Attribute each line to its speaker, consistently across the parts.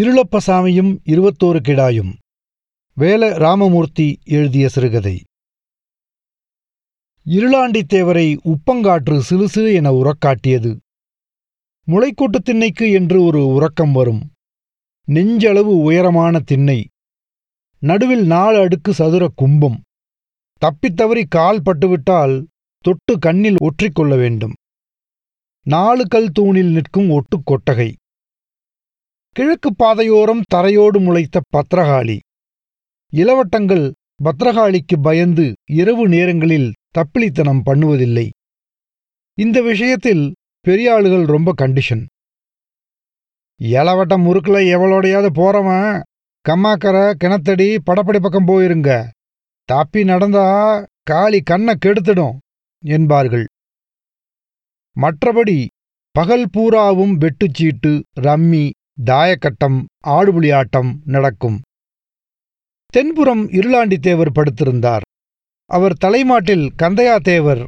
Speaker 1: இருளப்பசாமியும் இருபத்தோரு கிடாயும். வேல ராமமூர்த்தி எழுதிய சிறுகதை. இருளாண்டித் தேவரை உப்பங்காற்று சிலுசிலு என உறக்காட்டியது. முளைக்கூட்டுத் திண்ணைக்கு என்று ஒரு உறக்கம் வரும். நெஞ்சளவு உயரமான திண்ணை. நடுவில் நாலு அடுக்கு சதுர கும்பம். தப்பித்தவறி கால் பட்டுவிட்டால் தொட்டு கண்ணில் ஒற்றிக்கொள்ள வேண்டும். நாலு கல் தூணில் நிற்கும் ஒட்டுக் கொட்டகை. கிழக்குப் பாதையோரம் தரையோடு முளைத்த பத்ரகாளி. இளவட்டங்கள் பத்ரகாளிக்கு பயந்து இரவு நேரங்களில் தப்பிலித்தனம் பண்ணுவதில்லை. இந்த விஷயத்தில் பெரியாளுகள் ரொம்ப கண்டிஷன் இளவட்டம் முறுக்குல எவளோடையாவது போறவன் கம்மாக்கரை கிணத்தடி படப்படி பக்கம் போயிருங்க. தப்பி நடந்தா காளி கண்ணை கெடுத்துடும் என்பார்கள். மற்றபடி பகல் பூராவும் வெட்டுச்சீட்டு ரம்மி தாயக்கட்டம் ஆடுபுலி ஆட்டம் நடக்கும். தென்புறம் இருளாண்டி தேவர் படுத்திருந்தார். அவர் தலைமாட்டில் கந்தையா தேவர்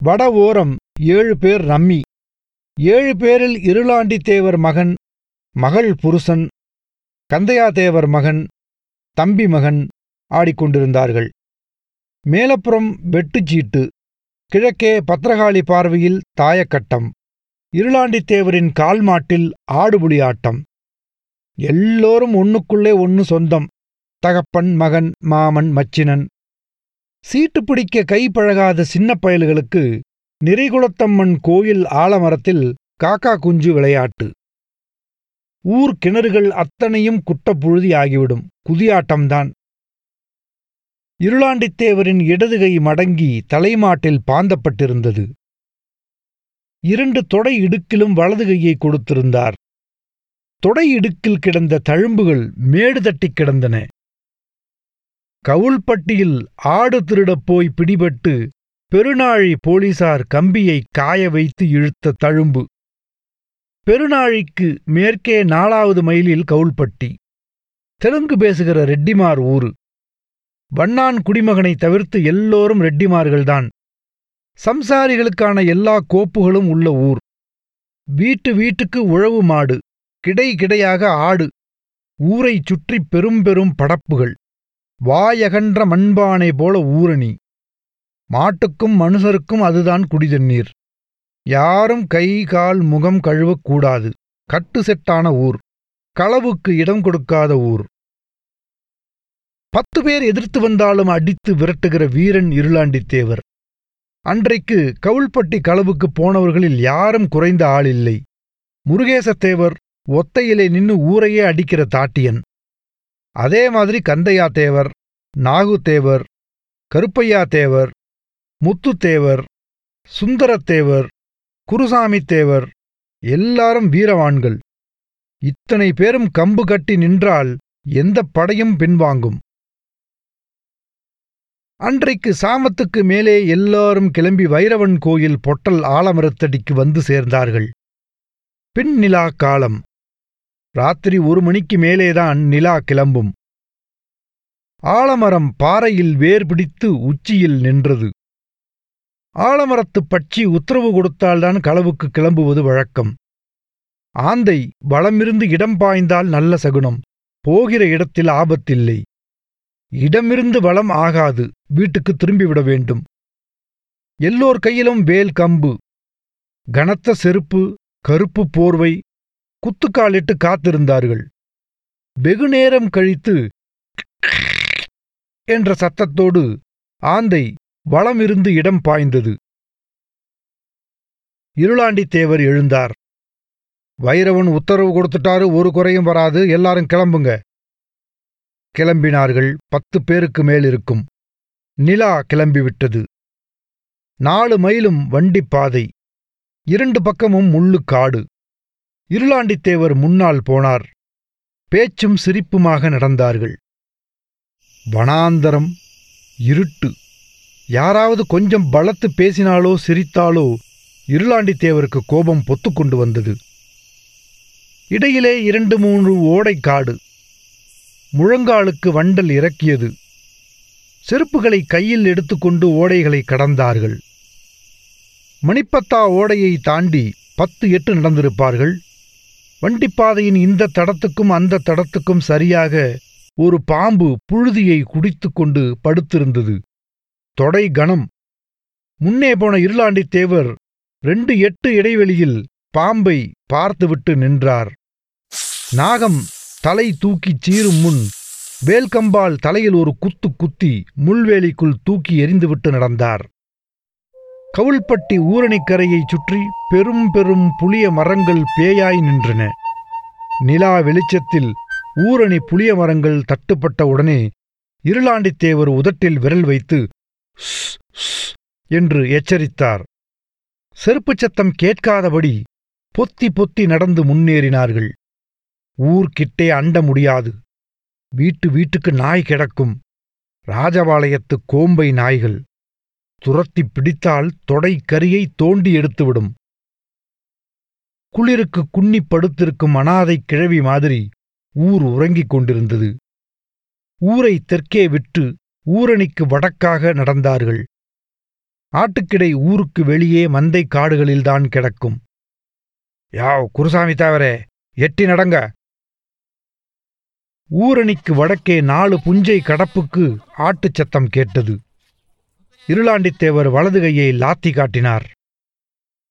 Speaker 1: வட ஓரம் ஏழு பேர் ரம்மி. ஏழு பேரில் இருளாண்டி தேவர் மகன் மகள் புருஷன் கந்தையா தேவர் மகன் தம்பி மகன் ஆடிக்கொண்டிருந்தார்கள். மேலப்புறம் வெட்டுச்சீட்டு கிழக்கே பத்திரகாளி பார்வையில் தாயக்கட்டம். இருளாண்டித் தேவரின் கால்மாட்டில் ஆடுபுலி ஆட்டம் எல்லோரும் ஒன்னுக்குள்ளே ஒன்னு சொந்தம். தகப்பன் மகன் மாமன் மச்சினன். சீட்டு பிடிக்க கை பழகாத சின்ன பயல்களுக்கு நிறைகுளத்தம்மன் கோயில் ஆலமரத்தில் காக்கா குஞ்சு விளையாட்டு. ஊர் கிணறுகள் அத்தனையும் குட்டப்புழுதி ஆகிவிடும். குதியாட்டம்தான். இருளாண்டித்தேவரின் இடதுகை மடங்கி தலைமாட்டில் பாந்தப்பட்டிருந்தது. இரண்டு தொடை இடுக்கிலும் வலது கையை கொடுத்திருந்தார். தொடை இடுக்கில் கிடந்த தழும்புகள் மேடு தட்டிக் கிடந்தன. கவுள்பட்டியில் ஆடு திருடப் போய் பிடிபட்டு பெருநாழி போலீசார் கம்பியை காய வைத்து இழுத்த தழும்பு. பெருநாழிக்கு மேற்கே நாலாவது மைலில் கவுள்பட்டி. தெலுங்கு பேசுகிற ரெட்டிமார் ஊரு. வண்ணான் குடிமகனை தவிர்த்து எல்லோரும் ரெட்டிமார்கள்தான். சம்சாரிகளுக்கான எல்லா கோப்புகளும் உள்ள ஊர். வீட்டு வீட்டுக்கு உழவு மாடு கிடை கிடையாக ஆடு ஊரைச் சுற்றி பெரும் பெரும் படப்புகள் வாயகன்ற மண்பானை போல ஊரணி. மாட்டுக்கும் மனுஷருக்கும் அதுதான் குடிதண்ணீர். யாரும் கை கால் முகம் கழுவக் கூடாது. கட்டு செட்டான ஊர். களவுக்கு இடம் கொடுக்காத ஊர். பத்து பேர் எதிர்த்து வந்தாலும் அடித்து விரட்டுகிற வீரன் இருளாண்டித்தேவர். அன்றைக்கு கவுள்பட்டி களவுக்கு போனவர்களில் யாரும் குறைந்த ஆளில்லை முருகேசத்தேவர் ஒத்தையிலே நின்னு ஊரையே அடிக்கிற தாட்டியன். அதே மாதிரி கந்தையா தேவர் நாகு கருப்பையா தேவர் முத்துத்தேவர் சுந்தரத்தேவர் குருசாமி தேவர் எல்லாரும் வீரவான்கள். இத்தனை பேரும் கம்பு கட்டி நின்றால் எந்தப் படையும் பின்வாங்கும். அன்றைக்கு சாமத்துக்கு மேலே எல்லாரும் கிளம்பி வைரவன் கோயில் பொட்டல் ஆலமரத்தடிக்கு வந்து சேர்ந்தார்கள். பின் நிலா காலம். ராத்திரி ஒரு மணிக்கு மேலேதான் நிலா கிளம்பும். ஆலமரம் பாறையில் வேர் பிடித்து உச்சியில் நின்றது. ஆலமரத்துப் பட்சி உத்தரவு கொடுத்தால்தான் களவுக்கு கிளம்புவது வழக்கம். ஆந்தை வளமிருந்து இடம் பாய்ந்தால் நல்ல சகுனம். போகிற இடத்தில் ஆபத்தில்லை. இடமிருந்து வளம் ஆகாது. வீட்டுக்கு திரும்பிவிட வேண்டும். எல்லோர் கையிலும் வேல் கம்பு. கனத்த செருப்பு கருப்பு போர்வை குத்துக்காலிட்டு காத்திருந்தார்கள். வெகுநேரம் கழித்து என்ற சத்தத்தோடு ஆந்தை வளமிருந்து இடம் பாய்ந்தது. இருளாண்டி தேவர் எழுந்தார். வைரவன் உத்தரவு கொடுத்துட்டாரு ஒரு குறையும் வராது. எல்லாரும் கிளம்புங்க. கிளம்பினார்கள். பத்து பேருக்கு மேல் இருக்கும். நிலா கிளம்பிவிட்டது. நாலு மைலும் வண்டிப் பாதை. இரண்டு பக்கமும் முள்ளு காடு இருளாண்டித்தேவர் முன்னால் போனார். பேச்சும் சிரிப்புமாக நடந்தார்கள். வனாந்தரம் இருட்டு. யாராவது கொஞ்சம் பலத்து பேசினாலோ சிரித்தாலோ இருளாண்டித்தேவருக்கு கோபம் பொத்துக்கொண்டு வந்தது. இடையிலே இரண்டு மூன்று ஓடைக்காடு. முழங்காலுக்கு வண்டல் இறக்கியது. செருப்புகளை கையில் எடுத்துக்கொண்டு ஓடைகளை கடந்தார்கள். மணிப்பத்தா ஓடையை தாண்டி பத்து எட்டு நடந்திருப்பார்கள். வண்டிப்பாதையின் இந்த தடத்துக்கும் அந்த தடத்துக்கும் சரியாக ஒரு பாம்பு புழுதியை குடித்துக்கொண்டு படுத்திருந்தது. தொடை கணம். முன்னே போன இருளாண்டி தேவர் ரெண்டு எட்டு இடைவெளியில் பாம்பை பார்த்துவிட்டு நின்றார். நாகம் தலை தூக்கிச் சீரும் முன் வேல்கம்பால் தலையில் ஒரு குத்து குத்தி முள்வேலிக்குள் தூக்கி எறிந்துவிட்டு நடந்தார். கவுள்பட்டி ஊரணிக்கரையைச் சுற்றி பெரும் பெரும் புளிய மரங்கள் பேயாய் நின்றன. நிலா வெளிச்சத்தில் ஊரணி புளிய மரங்கள் தட்டுப்பட்ட உடனே இருளாண்டித்தேவர் உதட்டில் விரல் வைத்து ஸ்" என்று எச்சரித்தார். செருப்புச் சத்தம் கேட்காதபடி பொத்தி பொத்தி நடந்து முன்னேறினார்கள். ஊர்கிட்டே அண்ட முடியாது. வீட்டு வீட்டுக்கு நாய் கிடக்கும். ராஜபாளையத்து கோம்பை நாய்கள். துரத்தி பிடித்தால் தொடை கரியை தோண்டி எடுத்துவிடும். குளிருக்கு குன்னி படுத்திருக்கும் அனாதை கிழவி மாதிரி ஊர் உறங்கிக் கொண்டிருந்தது. ஊரை தெற்கே விட்டு ஊரணிக்கு வடக்காக நடந்தார்கள். ஆட்டுக்கிடை ஊருக்கு வெளியே மந்தை காடுகளில்தான் கிடக்கும். யாவ் குருசாமி தாவரே எட்டி நடங்க. ஊரணிக்கு வடக்கே நாலு புஞ்சை கடப்புக்கு ஆட்டுச் சத்தம் கேட்டது. இருளாண்டித்தேவர் வலது கையை லாத்தி காட்டினார்.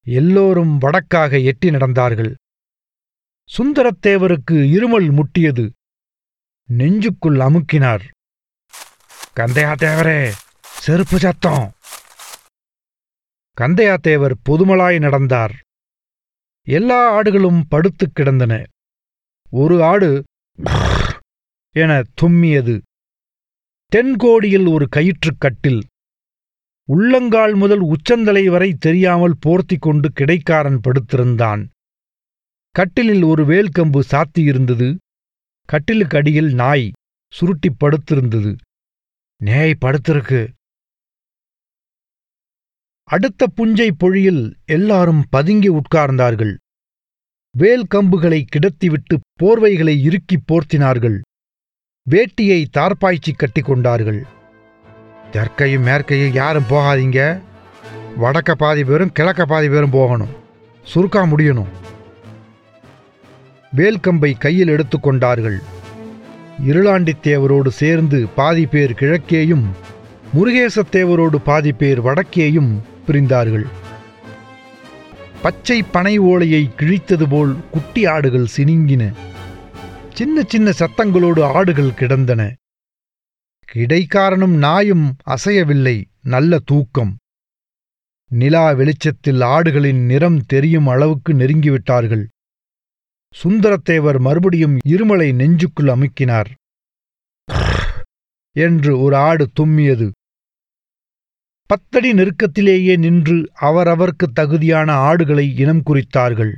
Speaker 1: எல்லோரும் வடக்காக எட்டி நடந்தார்கள். சுந்தரத்தேவருக்கு இருமல் முட்டியது. நெஞ்சுக்குள் அமுக்கினார். கந்தையா தேவரே செருப்பு சத்தம். கந்தையாத்தேவர் பொதுமலாய் நடந்தார். எல்லா ஆடுகளும் படுத்துக் கிடந்தன. ஒரு ஆடு என தும்மியது. தென்கோடியில் ஒரு கயிற்றுக் கட்டில். உள்ளங்கால் முதல் உச்சந்தலை வரை தெரியாமல் போர்த்திக் கொண்டு கிடைக்காரன் படுத்திருந்தான். கட்டிலில் ஒரு வேல்கம்பு சாத்தியிருந்தது. கட்டிலுக்கு அடியில் நாய் சுருட்டிப் படுத்திருந்தது. நேய் படுத்திருக்கு. அடுத்த புஞ்சை பொழியில் எல்லாரும் பதுங்கி உட்கார்ந்தார்கள். வேல் கம்புகளை கிடத்திவிட்டு போர்வைகளை இறுக்கிப் போர்த்தினார்கள். வேட்டியை தார்பாய்ச்சி கட்டி கொண்டார்கள். தெற்கையும் மேற்கையும் யாரும் போகாதீங்க. வடக்க பாதி பேரும் கிழக்க பாதி பேரும் போகணும். சுருக்கா முடியணும். வேல்கம்பை கையில் எடுத்துக்கொண்டார்கள் இருளாண்டித்தேவரோடு சேர்ந்து பாதி பேர் கிழக்கேயும் முருகேசத்தேவரோடு பாதி பேர் வடக்கேயும் பிரிந்தார்கள். பச்சை பனை ஓலையை கிழித்தது போல் குட்டி ஆடுகள் சினிங்கின. சின்ன சின்ன சத்தங்களோடு ஆடுகள் கிடந்தன. கிடைக்காரனும் நாயும் அசையவில்லை நல்ல தூக்கம். நிலா வெளிச்சத்தில் ஆடுகளின் நிறம் தெரியும் அளவுக்கு நெருங்கிவிட்டார்கள். சுந்தரத்தேவர் மறுபடியும் இருமலை நெஞ்சுக்குள் அமுக்கினார். என்று ஒரு ஆடு தும்மியது. பத்தடி நெருக்கத்திலேயே நின்று அவரவர்க்கு தகுதியான ஆடுகளை இனம் குறித்தார்கள்.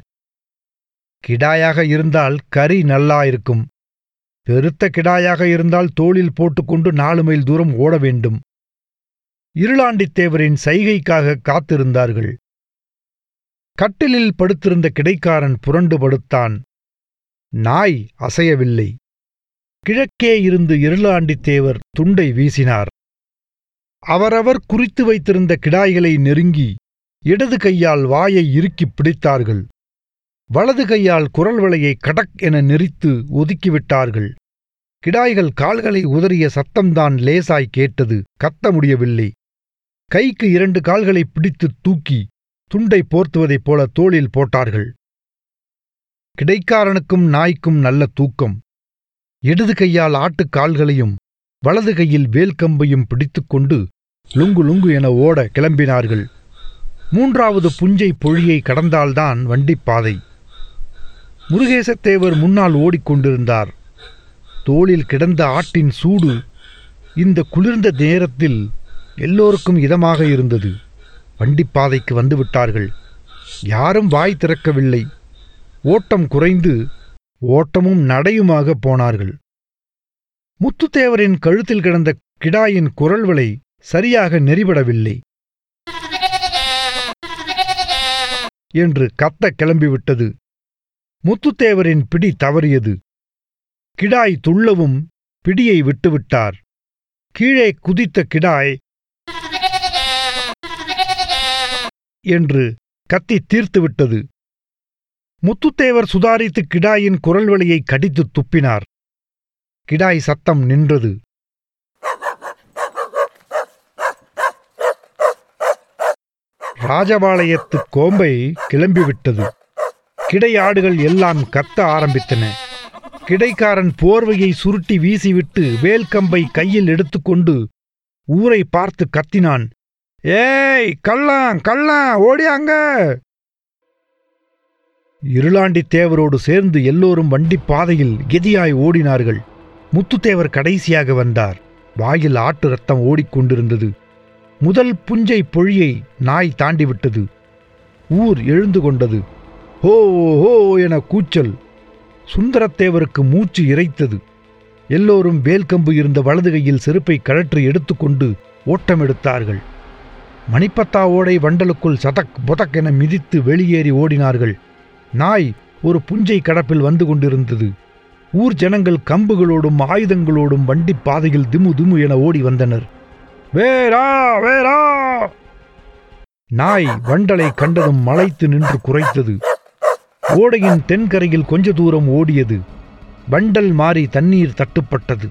Speaker 1: கிடாயாக இருந்தால் கறி நல்லாயிருக்கும் பெருத்த கிடாயாக இருந்தால் தோளில் போட்டுக்கொண்டு நாலு மைல் தூரம் ஓட வேண்டும். இருளாண்டித்தேவரின் சைகைக்காக காத்திருந்தார்கள். கட்டிலில் படுத்திருந்த கிடைக்காரன் புரண்டு படுத்தான். நாய் அசையவில்லை. கிழக்கே இருந்து இருளாண்டித்தேவர் துண்டை வீசினார். அவரவர் குறித்து வைத்திருந்த கிடாய்களை நெருங்கி இடது கையால் வாயை இறுக்கிப் பிடித்தார்கள். வலது கையால் குரல் வளையை கடக் என நெரித்து ஒதுக்கிவிட்டார்கள். கிடாய்கள் கால்களை உதறிய சத்தம்தான் லேசாய் கேட்டது. கத்த முடியவில்லை. கைக்கு இரண்டு கால்களை பிடித்து தூக்கி துண்டை போர்த்துவதைப் போல தோளில் போட்டார்கள். கிடைக்காரனுக்கும் நாய்க்கும் நல்ல தூக்கம். இடது கையால் ஆட்டுக் கால்களையும் வலது கையில் வேல்கம்பையும் பிடித்துக்கொண்டு லுங்கு லுங்கு என ஓட கிளம்பினார்கள். மூன்றாவது புஞ்சை பொழியை கடந்தால்தான் வண்டிப்பாதை முருகேசத்தேவர் முன்னால் ஓடிக்கொண்டிருந்தார். தோளில் கிடந்த ஆட்டின் சூடு இந்த குளிர்ந்த நேரத்தில் எல்லோருக்கும் இதமாக இருந்தது. வண்டிப்பாதைக்கு வந்துவிட்டார்கள் யாரும் வாய் திறக்கவில்லை. ஓட்டம் குறைந்து ஓட்டமும் நடையுமாக போனார்கள். முத்துத்தேவரின் கழுத்தில் கிடந்த கிடாயின் குரல்வளை சரியாக நெறிபடவில்லை. என்று கத்த கிளம்பிவிட்டது. முத்துத்தேவரின் பிடி தவறியது. கிடாய் துள்ளவும் பிடியை விட்டுவிட்டார். கீழே குதித்த கிடாய் என்று கத்தி தீர்த்துவிட்டது. முத்துத்தேவர் சுதாரித்து கிடாயின் குரல் வழியை கடித்து துப்பினார். கிடாய் சத்தம் நின்றது. ராஜபாளையத்து கோம்பை கிளம்பிவிட்டது. கிடையாடுகள் எல்லாம் கத்த ஆரம்பித்தன. கிடைக்காரன் போர்வையை சுருட்டி வீசிவிட்டு வேல்கம்பை கையில் எடுத்துக்கொண்டு ஊரை பார்த்து கத்தினான். ஏய் கள்ளான் கள்ளான் ஓடியாங்க இருளாண்டி தேவரோடு சேர்ந்து எல்லோரும் வண்டிப் பாதையில் கெதியாய் ஓடினார்கள். முத்துத்தேவர் கடைசியாக வந்தார். வாயில் ஆட்டு ரத்தம் ஓடிக்கொண்டிருந்தது. முதல் புஞ்சை பொழியை நாய் தாண்டிவிட்டது. ஊர் எழுந்து கொண்டது. ஹோ ஹோ என கூச்சல். சுந்தரத்தேவருக்கு மூச்சு இறைத்தது. எல்லோரும் வேல்கம்பு இருந்த வலது கையில் செருப்பை கழற்றி எடுத்துக்கொண்டு ஓட்டமெடுத்தார்கள். மணிப்பத்தா ஓடை வண்டலுக்குள் சதக் புதக் என மிதித்து வெளியேறி ஓடினார்கள். நாய் ஒரு புஞ்சை கடப்பில் வந்து கொண்டிருந்தது. ஊர் ஜனங்கள் கம்புகளோடும் ஆயுதங்களோடும் வண்டிப் பாதையில் திமு திமு என ஓடி வந்தனர். வேரா வேரா நாய் வண்டலை கண்டதும் மலைத்து நின்று குறைத்தது ஓடையின் தென்கரையில் கொஞ்ச தூரம் ஓடியது. வண்டல் மாறி தண்ணீர் தட்டுப்பட்டது.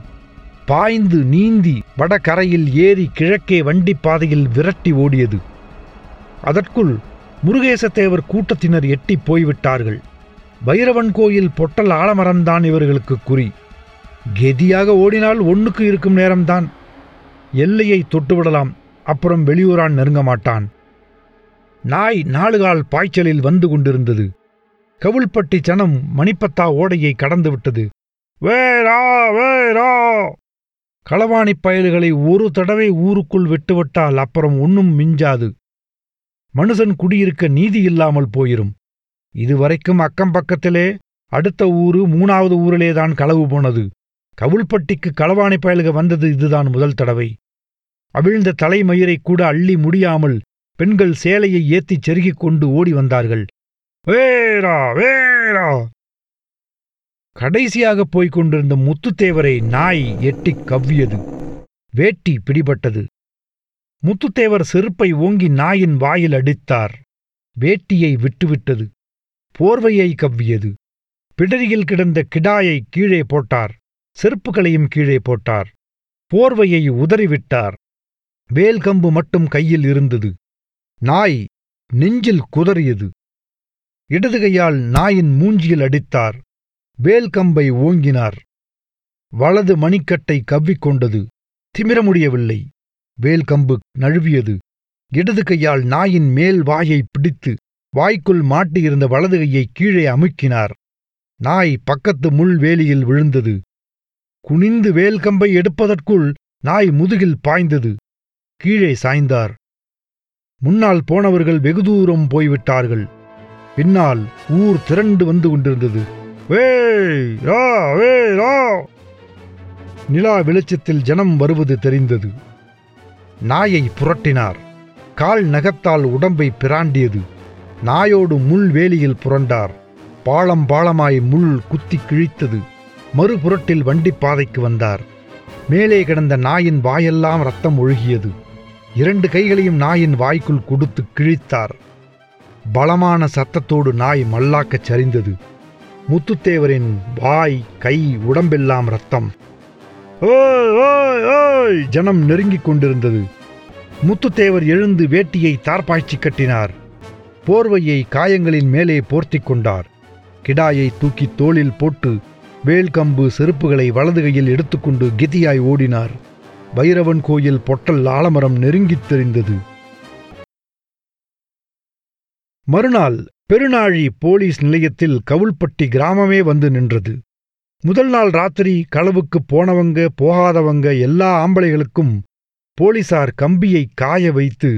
Speaker 1: பாய்ந்து நீந்தி வடகரையில் ஏறி கிழக்கே வண்டிப் பாதையில் விரட்டி ஓடியது. அதற்குள் முருகேசத்தேவர் கூட்டத்தினர் எட்டிப் போய்விட்டார்கள். பைரவன் கோயில் பொட்டல் ஆலமரம்தான் இவர்களுக்கு குறி. கெதியாக ஓடினால் ஒண்ணுக்கு இருக்கும் நேரம்தான். எல்லையை தொட்டுவிடலாம் அப்புறம் வெளியூரான் நெருங்க மாட்டான். நாய் நாலுகால் பாய்ச்சலில் வந்து கொண்டிருந்தது. கவுள்பட்டி ஜனம் மணிப்பத்தா ஓடையை கடந்துவிட்டது. வேரா வேரா களவாணிப் பயல்களை ஒரு தடவை ஊருக்குள் விட்டுவிட்டால் அப்புறம் ஒன்னும் மிஞ்சாது. மனுஷன் குடியிருக்க நீதி இல்லாமல் போயிரும். இதுவரைக்கும் அக்கம் பக்கத்திலே அடுத்த ஊரு மூணாவது ஊரிலேதான் களவு போனது. கவுள்பட்டிக்கு களவாணி பயலுக வந்தது இதுதான் முதல் தடவை. அவிழ்ந்த தலைமயிரை கூட அள்ளி முடியாமல் பெண்கள் சேலையை ஏத்திச் செருகிக் கொண்டு ஓடி வந்தார்கள். வேரா வேரா கடைசியாக போய்க் கொண்டிருந்த முத்துத்தேவரை நாய் எட்டிக் கவ்வியது. வேட்டி பிடிபட்டது. முத்துத்தேவர் செருப்பை ஓங்கி நாயின் வாயில் அடித்தார். வேட்டியை விட்டுவிட்டது. போர்வையை கவ்வியது. பிடரியில் கிடந்த கிடாயை கீழே போட்டார். செருப்புகளையும் கீழே போட்டார். போர்வையை உதறிவிட்டார். வேல்கம்பு மட்டும் கையில் இருந்தது. நாய் நெஞ்சில் குதறியது. இடது கையால் நாயின் மூஞ்சியில் அடித்தார். வேல்கம்பை ஓங்கினார். வலது மணிக்கட்டை கவ்விக்கொண்டது. திமிர முடியவில்லை வேல்கம்பு நழுவியது. இடது கையால் நாயின் மேல் வாயை பிடித்து வாய்க்குள் மாட்டியிருந்த வலது கையை கீழே அமுக்கினார். நாய் பக்கத்து முள் வேலியில் விழுந்தது. குனிந்து வேல்கம்பை எடுப்பதற்குள் நாய் முதுகில் பாய்ந்தது. கீழே சாய்ந்தார். முன்னால் போனவர்கள் வெகு தூரம் போய்விட்டார்கள். பின்னால் ஊர் திரண்டு வந்து கொண்டிருந்தது. ரா வே ரா. நிலா வெளிச்சத்தில் ஜனம் வருவது தெரிந்தது. நாயை புரட்டினார். கால் நகத்தால் உடம்பை பிராண்டியது. நாயோடு முள் வேலியில் புரண்டார். பாளம் பாளமாய் முள் குத்தி கிழித்தது. மறுபுரட்டில் வண்டிப் பாதைக்கு வந்தார். மேலே கிடந்த நாயின் வாயெல்லாம் ரத்தம் ஒழுகியது. இரண்டு கைகளையும் நாயின் வாய்க்குள் கொடுத்து கிழித்தார். பலமான சத்தத்தோடு நாய் மல்லாக்கச் சரிந்தது. முத்துத்தேவரின் வாய் கை உடம்பெல்லாம் ரத்தம். ஓய் ஓய் ஓய்! ஜனம் நெருங்கிக் கொண்டிருந்தது. முத்துத்தேவர் எழுந்து வேட்டியை தார்பாய்ச்சி கட்டினார். போர்வையை காயங்களின் மேலே போர்த்திக் கொண்டார். கிடாயை தூக்கி தோளில் போட்டு வேல்கம்பு செருப்புகளை வலது கையில் எடுத்துக்கொண்டு கெதியாய் ஓடினார். பைரவன் கோயில் பொட்டல் ஆலமரம் நெருங்கித் தெரிந்தது. மறுநாள் பெருநாழி போலீஸ் நிலையத்தில் கவுள்பட்டி கிராமமே வந்து நின்றது. முதல் நாள் ராத்திரி களவுக்கு போனவங்க போகாதவங்க எல்லா ஆம்பளைகளுக்கும் போலீசார் கம்பியை காய வைத்து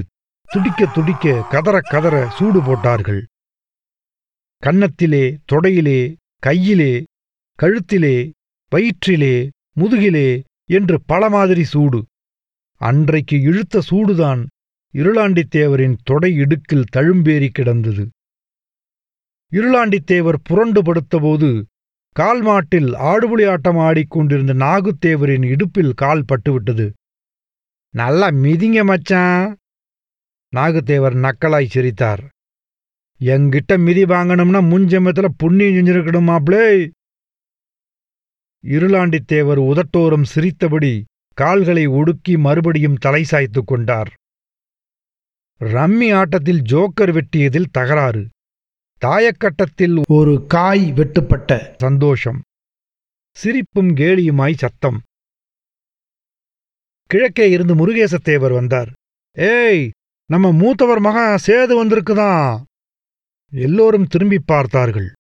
Speaker 1: துடிக்க துடிக்க கதற கதற சூடு போட்டார்கள். கன்னத்திலே தொடையிலே கையிலே கழுத்திலே வயிற்றிலே முதுகிலே என்று பல மாதிரி சூடு. அன்றைக்கு இழுத்த சூடுதான் இருளாண்டித்தேவரின் தொடை இடுக்கில் தழும்பேறி கிடந்தது. இருளாண்டித்தேவர் புரண்டு படுத்தபோது கால் மாட்டில் ஆடுபுலி ஆட்டம் ஆடிக்கொண்டிருந்த நாகுத்தேவரின் இடுப்பில் கால் பட்டுவிட்டது. நல்லா மிதிங்க மச்சான் நாகுத்தேவர் நக்கலாய் சிரித்தார். என்கிட்ட மிதி வாங்கணும்னா முன்ஜென்மத்துல புண்ணியம் செஞ்சிருக்கணும் மாப்ளே இருளாண்டித்தேவர் உதட்டோரம் சிரித்தபடி கால்களை ஒடுக்கி மறுபடியும் தலை சாய்த்துக் கொண்டார். ரம்மி ஆட்டத்தில் ஜோக்கர் வெட்டியதில் தகராறு. தாயக்கட்டத்தில் ஒரு காய் வெட்டுப்பட்ட சந்தோஷம். சிரிப்பும் கேலியுமாய் சத்தம். கிழக்கே இருந்து முருகேசத்தேவர் வந்தார். ஏய் நம்ம மூத்தவர் மகன் சேது வந்திருக்குதான் எல்லோரும் திரும்பி பார்த்தார்கள்.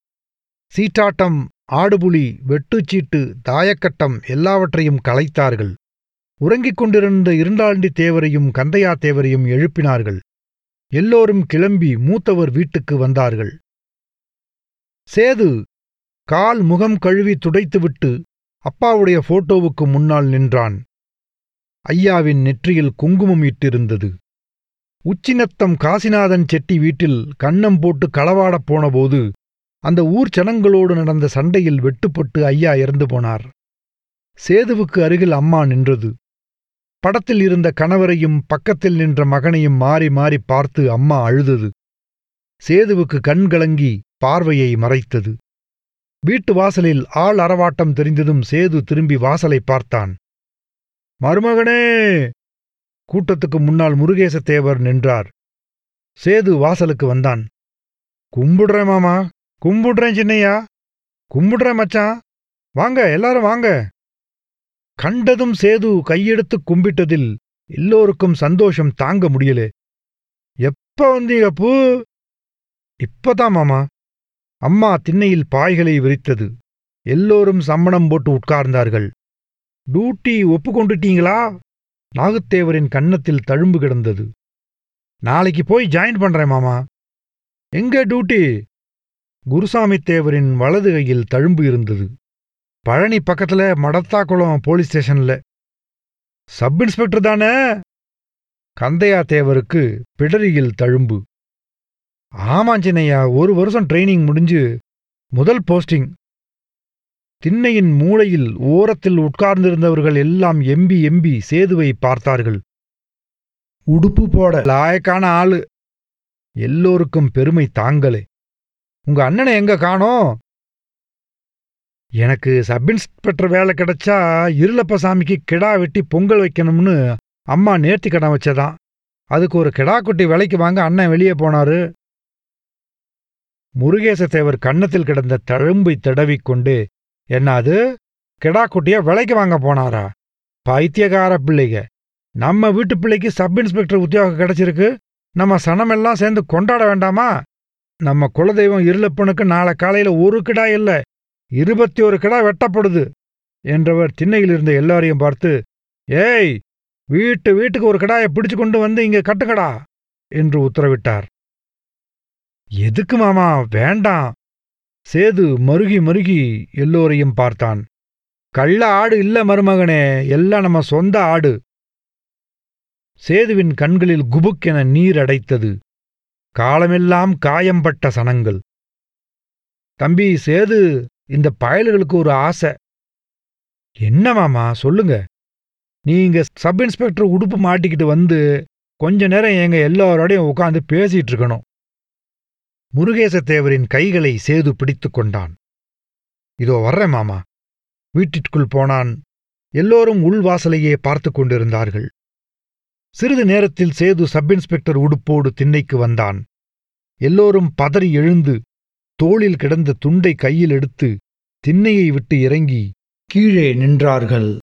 Speaker 1: சீட்டாட்டம் ஆடுபுலி வெட்டுச்சீட்டு தாயக்கட்டம் எல்லாவற்றையும் கலைத்தார்கள் உறங்கிக் கொண்டிருந்த இருண்டாண்டி தேவரையும் கந்தையா தேவரையும் எழுப்பினார்கள். எல்லோரும் கிளம்பி மூத்தவர் வீட்டுக்கு வந்தார்கள். சேது கால் முகம் கழுவி துடைத்துவிட்டு அப்பாவுடைய போட்டோவுக்கு முன்னால் நின்றான். ஐயாவின் நெற்றியில் குங்குமம் இட்டிருந்தது. உச்சினத்தம் காசிநாதன் செட்டி வீட்டில் கன்னம் போட்டு களவாடப் போனபோது அந்த ஊர் ஜனங்களோடு நடந்த சண்டையில் வெட்டுப்பட்டு ஐயா இறந்து போனார். சேதுவுக்கு அருகில் அம்மா நின்றது. படத்தில் இருந்த கணவரையும் பக்கத்தில் நின்ற மகனையும் மாறி மாறி பார்த்து அம்மா அழுதது. சேதுவுக்கு கண் கலங்கி பார்வையை மறைத்தது. வீட்டு வாசலில் ஆள் அரவாட்டம் தெரிந்ததும் சேது திரும்பி வாசலை பார்த்தான். மருமகனே! கூட்டத்துக்கு முன்னால் முருகேசத்தேவர் நின்றார். சேது வாசலுக்கு வந்தான். கும்பிடுறேன் மாமா கும்பிடுறேன் சின்னையா கும்பிடுறேன் மச்சான். வாங்க எல்லாரும் வாங்க. கண்டதும் சேது கையெடுத்து கும்பிட்டதில் எல்லோருக்கும் சந்தோஷம் தாங்க முடியலே. எப்ப வந்தீங்க பூ? இப்பதான் மாமா. அம்மா திண்ணையில் பாய்களை விரித்தது. எல்லோரும் சம்மணம் போட்டு உட்கார்ந்தார்கள். டூட்டி ஒப்புக்கொண்டுட்டீங்களா? நாகத்தேவரின் கன்னத்தில் தழும்பு கிடந்தது. நாளைக்கு போய் ஜாயின் பண்றேன் மாமா. எங்க டியூட்டி குருசாமி தேவரின் வலது கையில் தழும்பு இருந்தது. பழனி பக்கத்துல மடத்தாக்குளம் போலீஸ் ஸ்டேஷன்ல. சப் இன்ஸ்பெக்டர் தானே? கந்தையா தேவருக்கு பிடரியில் தழும்பு. ஆமாஞ்சினையா ஒரு வருஷம் ட்ரைனிங் முடிஞ்சு முதல் போஸ்டிங் திண்ணையின் மூளையில் ஓரத்தில் உட்கார்ந்திருந்தவர்கள் எல்லாம் எம்பி எம்பி சேதுவை பார்த்தார்கள். உடுப்பு போட லாயக்கான ஆளு. எல்லோருக்கும் பெருமை தாங்களே. உங்க அண்ணனை எங்க காணோம்? எனக்கு சப் இன்ஸ்பெக்டர் வேலை கிடைச்சா இருளப்பசாமிக்கு கிடா வெட்டி பொங்கல் வைக்கணும்னு அம்மா நேர்த்தி கடன் வச்சதான். அதுக்கு ஒரு கிடா குட்டி விலைக்கு வாங்க அண்ணன் வெளியே போனாரு. முருகேசத்தேவர் கன்னத்தில் கிடந்த தழும்பை தடவிக்கொண்டு என்னது கிடா குட்டிய விலைக்கு வாங்க போனாரா? பைத்தியகார பிள்ளைக நம்ம வீட்டு பிள்ளைக்கு சப் இன்ஸ்பெக்டர் உத்தியோகம் கிடைச்சிருக்கு. நம்ம சனமெல்லாம் சேர்ந்து கொண்டாட வேண்டாமா? நம்ம குலதெய்வம் இருளப்பனுக்கு நாளை காலையில ஒரு கிடா இல்ல இருபத்தி ஒரு கிடா வெட்டப்படுது என்றவர் திண்ணையில் இருந்த எல்லாரையும் பார்த்து ஏய் வீட்டு வீட்டுக்கு ஒரு கிடாயை பிடிச்சு கொண்டு வந்து இங்க கட்டுக்கடா என்று உத்தரவிட்டார். எதுக்கு மாமா வேண்டாம். சேது மருகி மருகி எல்லோரையும் பார்த்தான். கள்ள ஆடு இல்ல மருமகனே எல்லாம் நம்ம சொந்த ஆடு. சேதுவின் கண்களில் குபுக்கென நீர் அடைத்தது. காலமெல்லாம் காயம்பட்ட சனங்கள். தம்பி சேது இந்த பயல்களுக்கு ஒரு ஆசை. என்ன மாமா? சொல்லுங்க. நீங்க சப் இன்ஸ்பெக்டர் உடுப்பு மாட்டிக்கிட்டு வந்து கொஞ்ச நேரம் எங்க எல்லாரோடையும் உட்காந்து பேசிட்டு இருக்கணும். முருகேசத்தேவரின் கைகளை சேது பிடித்து கொண்டான். இதோ வர்றேன் மாமா. வீட்டிற்குள் போனான். எல்லோரும் உள்வாசலையே பார்த்து கொண்டிருந்தார்கள். சிறிது நேரத்தில் சேது சப் இன்ஸ்பெக்டர் உடுப்போடு திண்ணைக்கு வந்தான். எல்லோரும் பதறி எழுந்து தோளில் கிடந்த துண்டை கையில் எடுத்து திண்ணையை விட்டு இறங்கி கீழே நின்றார்கள்.